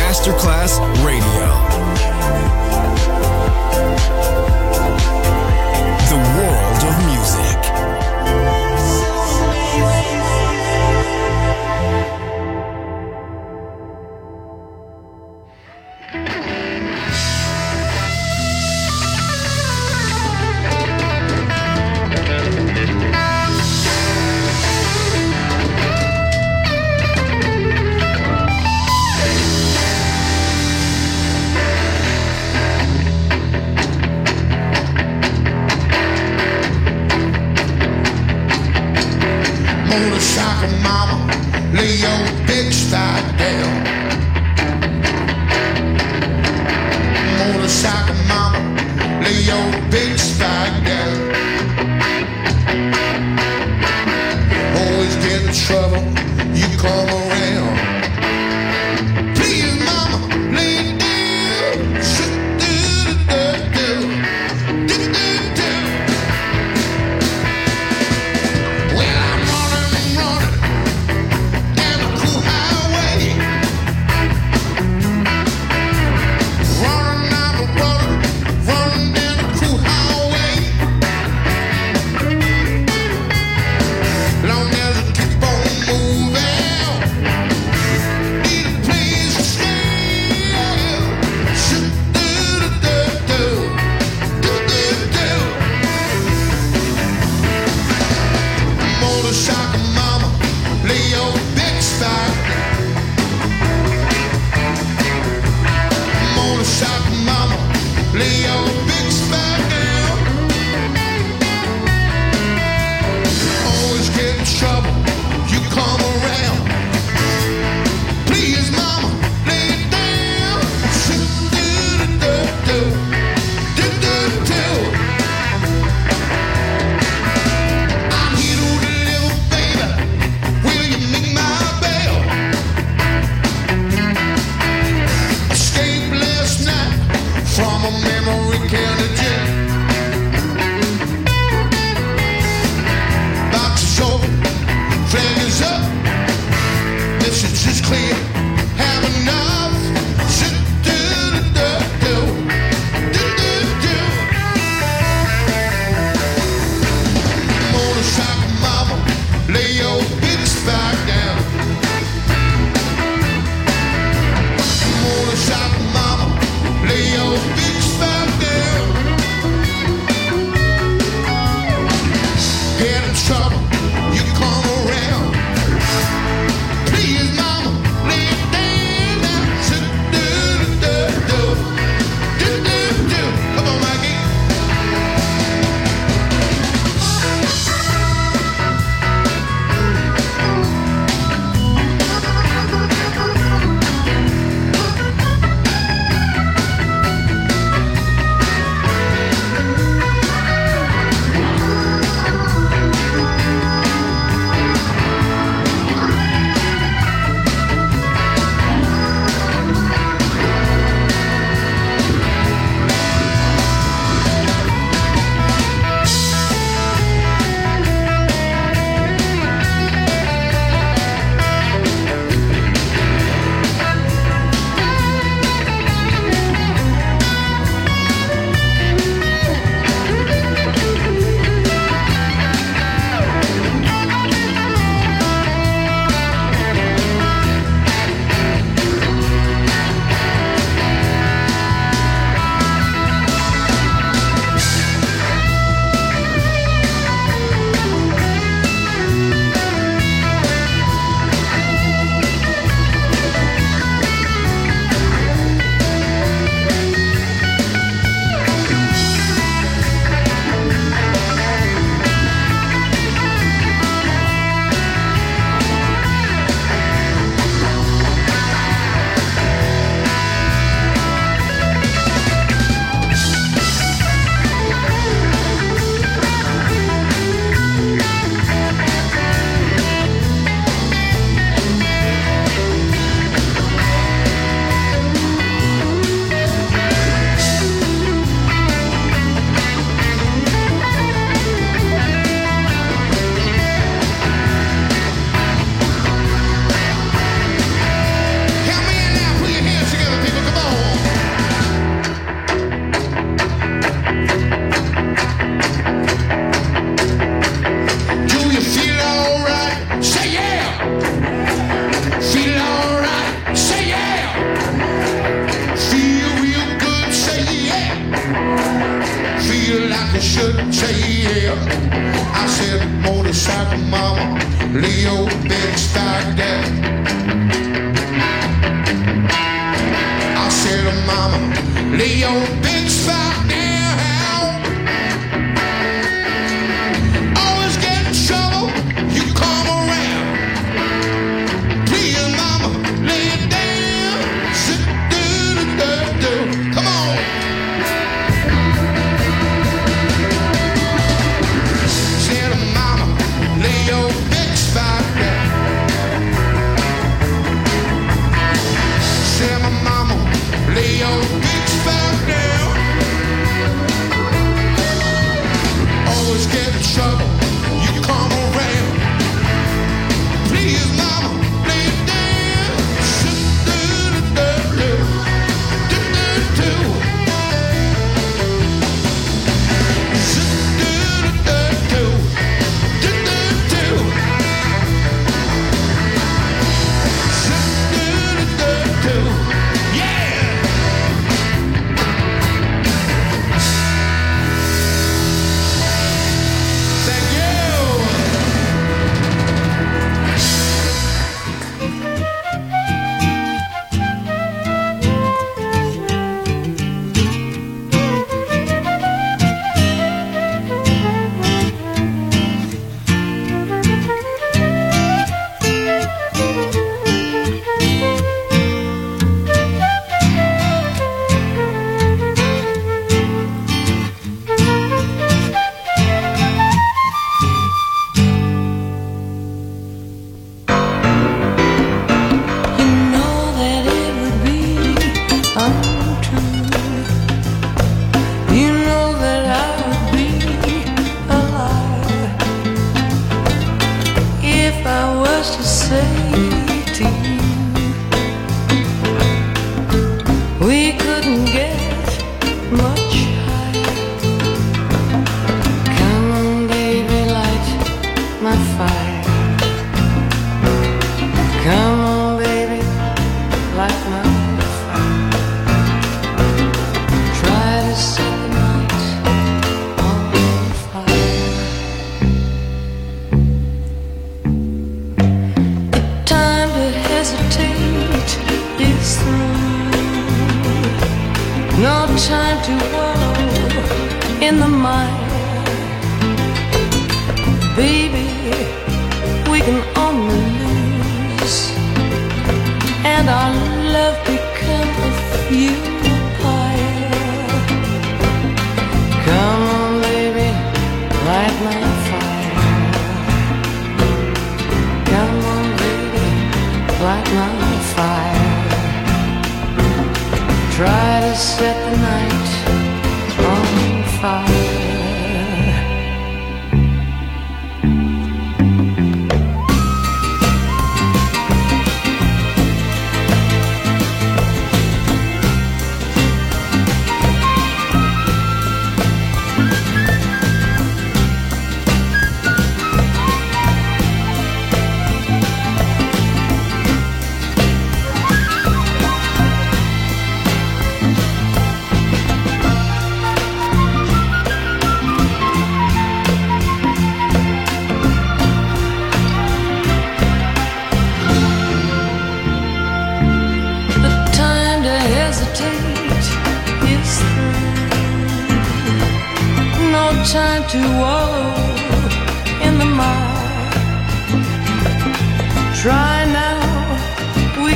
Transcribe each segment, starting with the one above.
Masterclass Radio.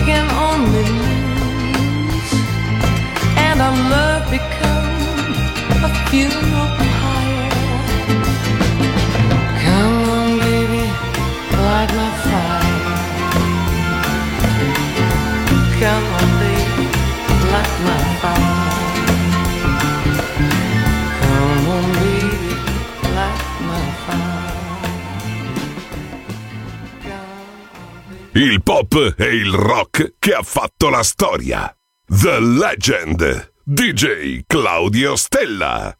Can only lose, And our love become a funeral pyre. Come on baby, light my fire. Come on baby, light my fire. il pop e il rock che ha fatto la storia. The Legend, DJ Claudio Stella.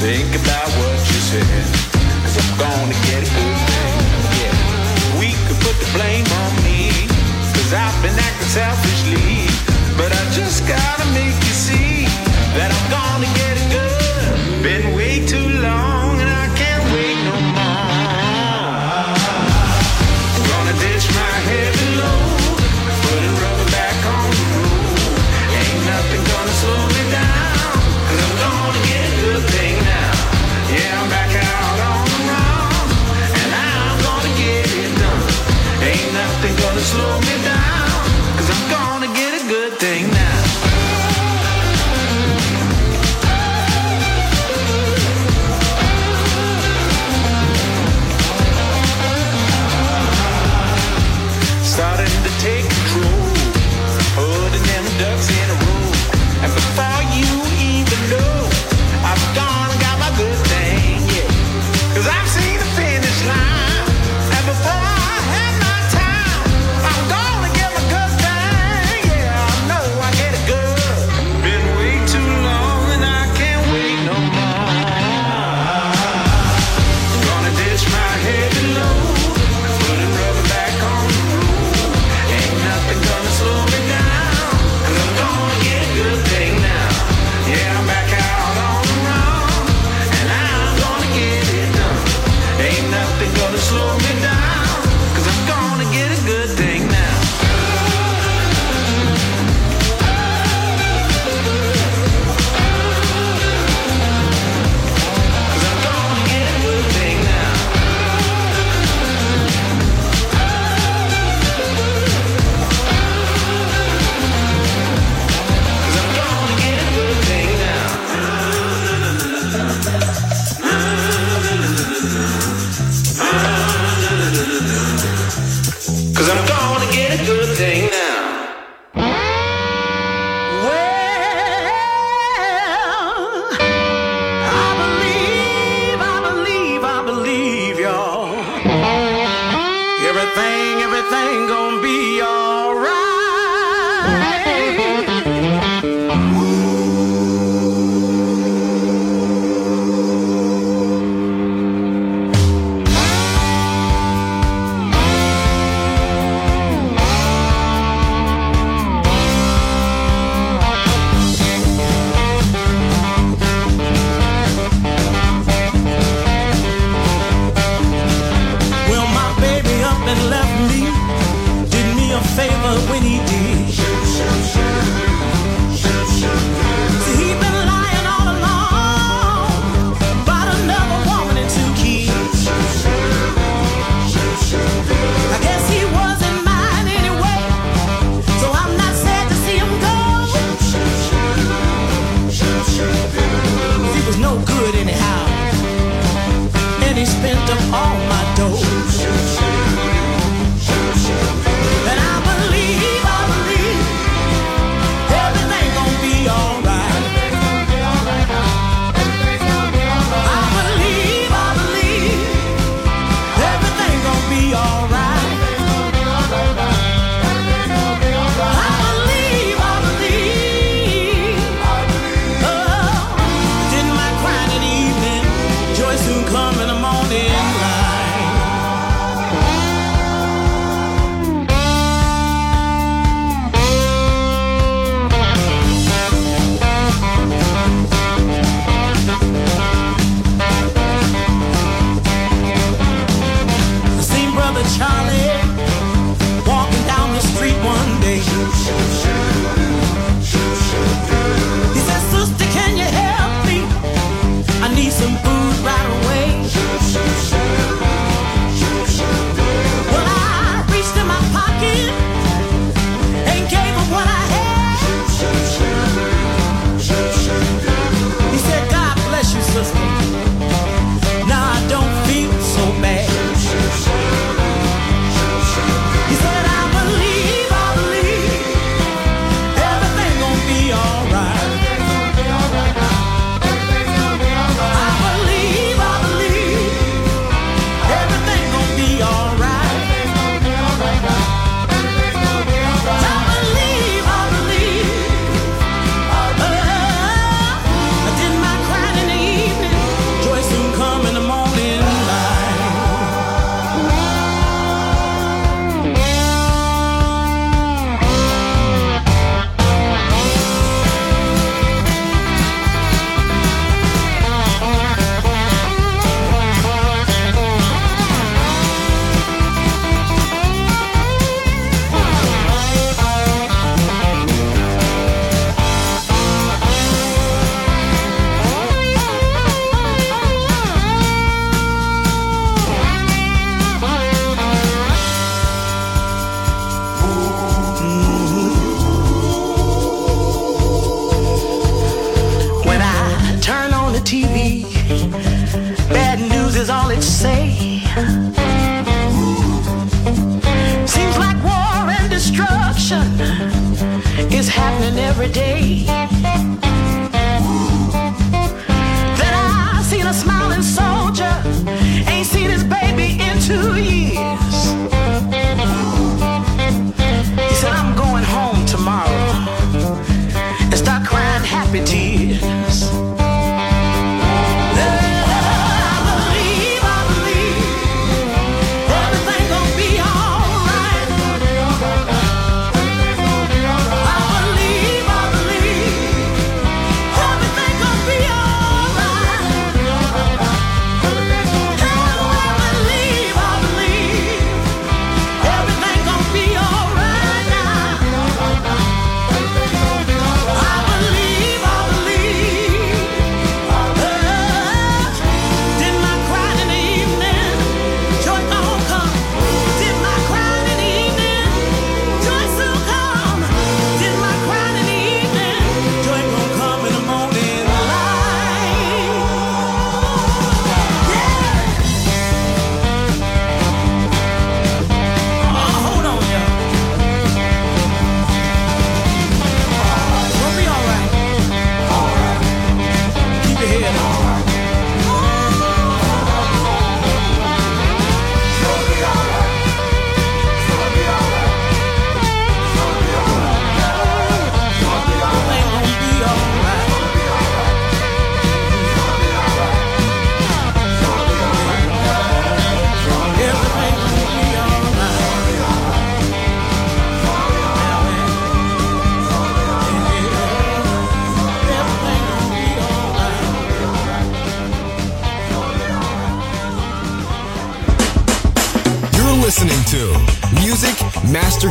Think about what you said, cause I'm gonna get it. and acting selfishly. But I just gotta make you see.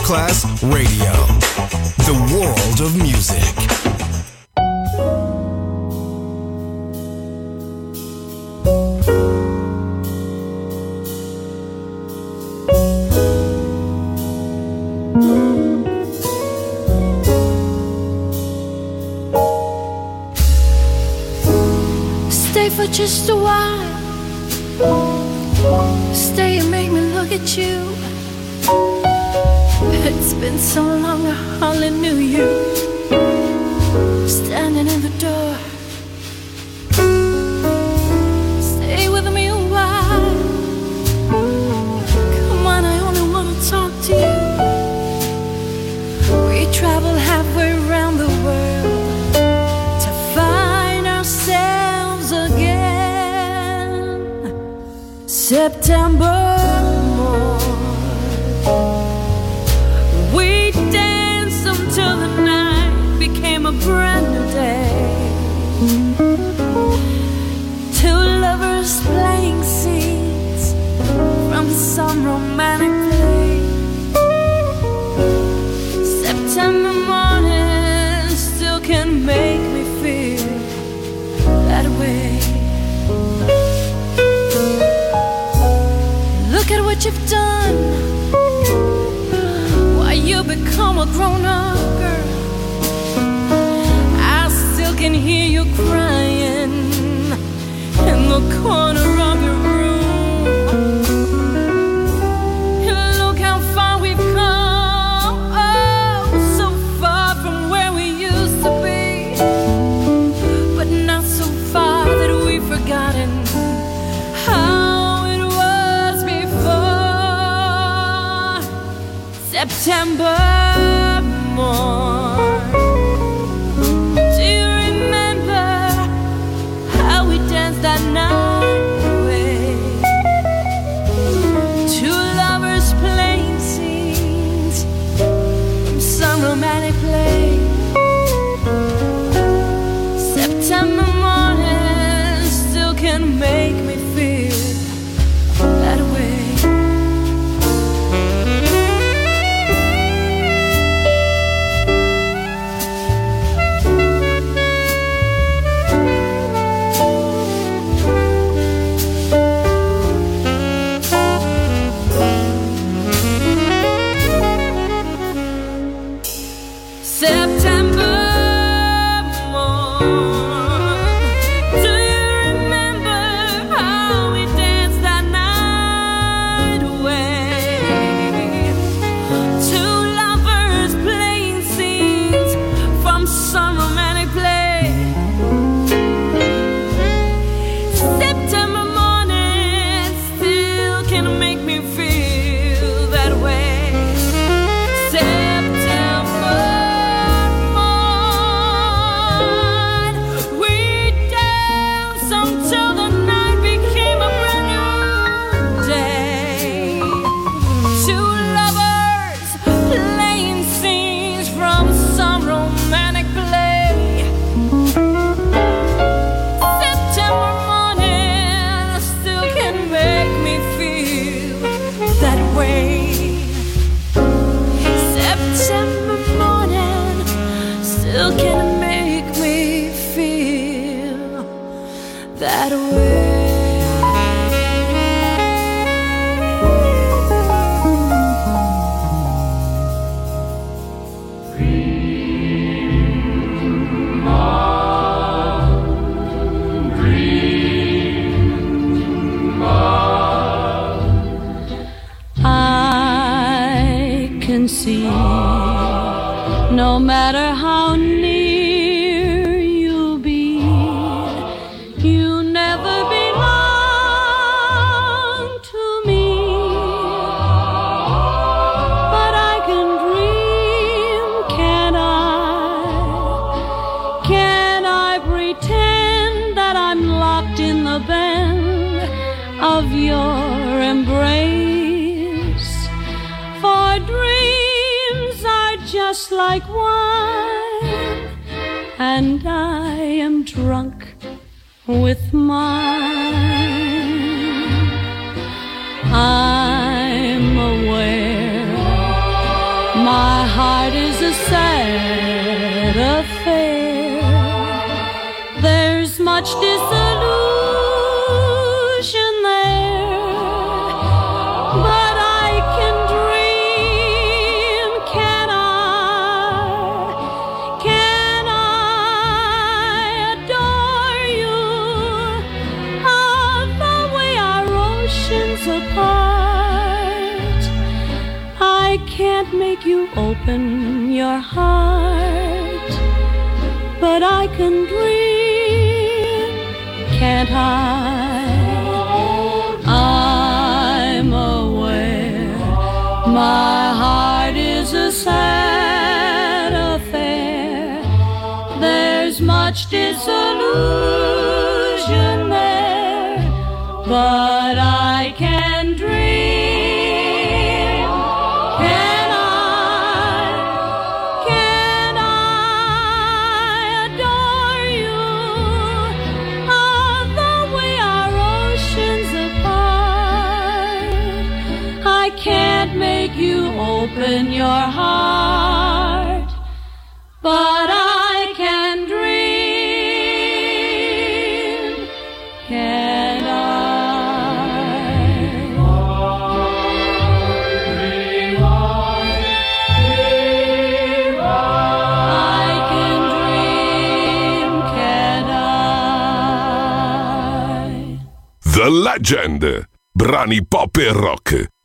Masterclass Radio. and I am drunk with mine. I'm aware my heart is a sad affair. There's much desire. high. I'm aware my heart is a sad affair. There's much disillusion there, but I. open your heart, but I can dream. Can I? I can dream, can I? The Legend, brani pop e rock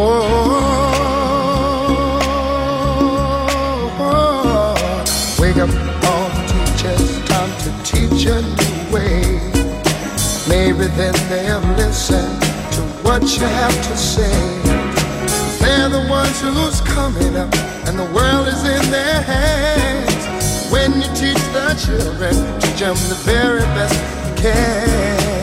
Oh oh, oh, oh, wake up, all teachers, time to teach a new way. Maybe then they'll listen to what you have to say. They're the ones who's coming up, and the world is in their hands. When you teach the children, teach them the very best you can.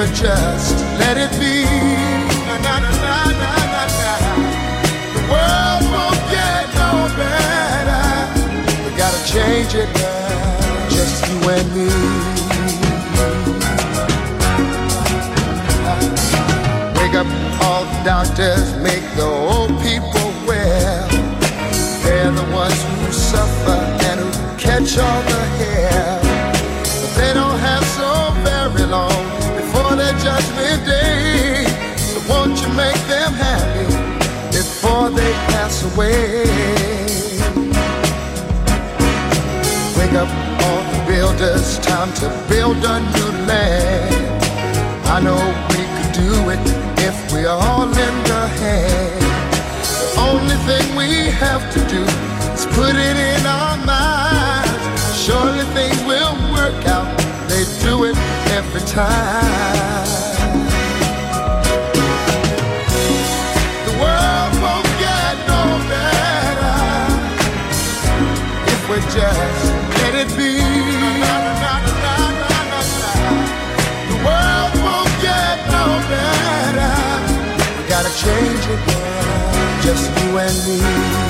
would just let it be. Na, na, na, na, na, na, na. The world won't get no better. We gotta change it now, just you and me. Wake up all the doctors, make the old people well. They're the ones who suffer and who catch all the hair. They don't have so very long their judgment day. So won't you make them happy before they pass away? Wake up all the builders, time to build a new land. I know we could do it if we all lend a hand. The only thing we have to do is put it in our every time. The world won't get no better if we just let it be. The world won't get no better. We gotta change it, just you and me.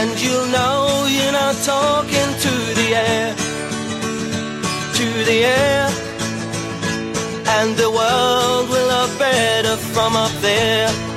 and you'll know you're not talking to the air, to the air, and the world will look better from up there.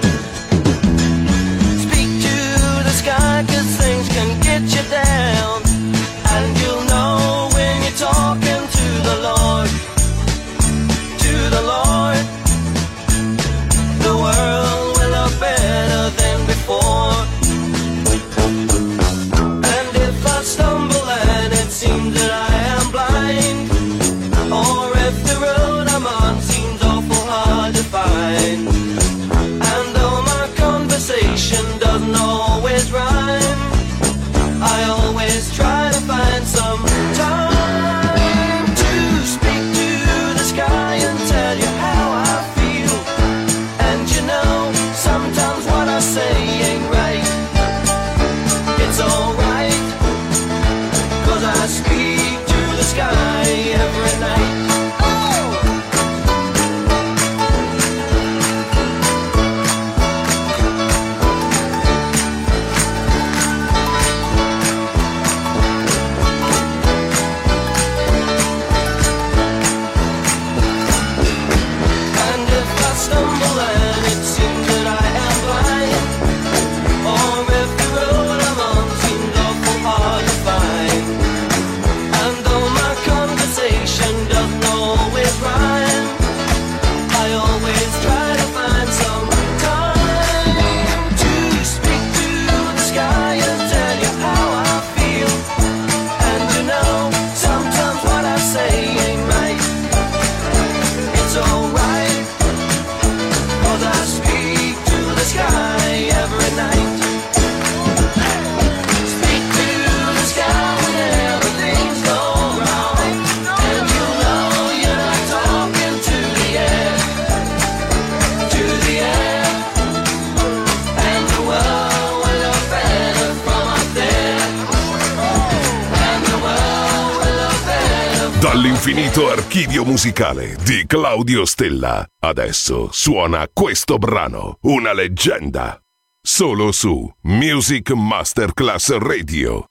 infinito archivio musicale di Claudio Stella. Adesso suona questo brano, una leggenda. Solo su Music Masterclass Radio.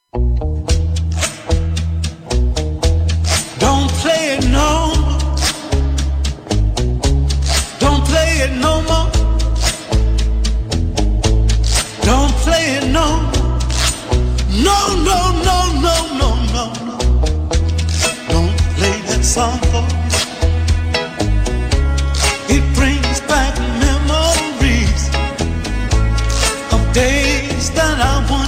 Don't play it no Don't play it no more. Don't play it no. No, no, no. It brings back memories of days that I want.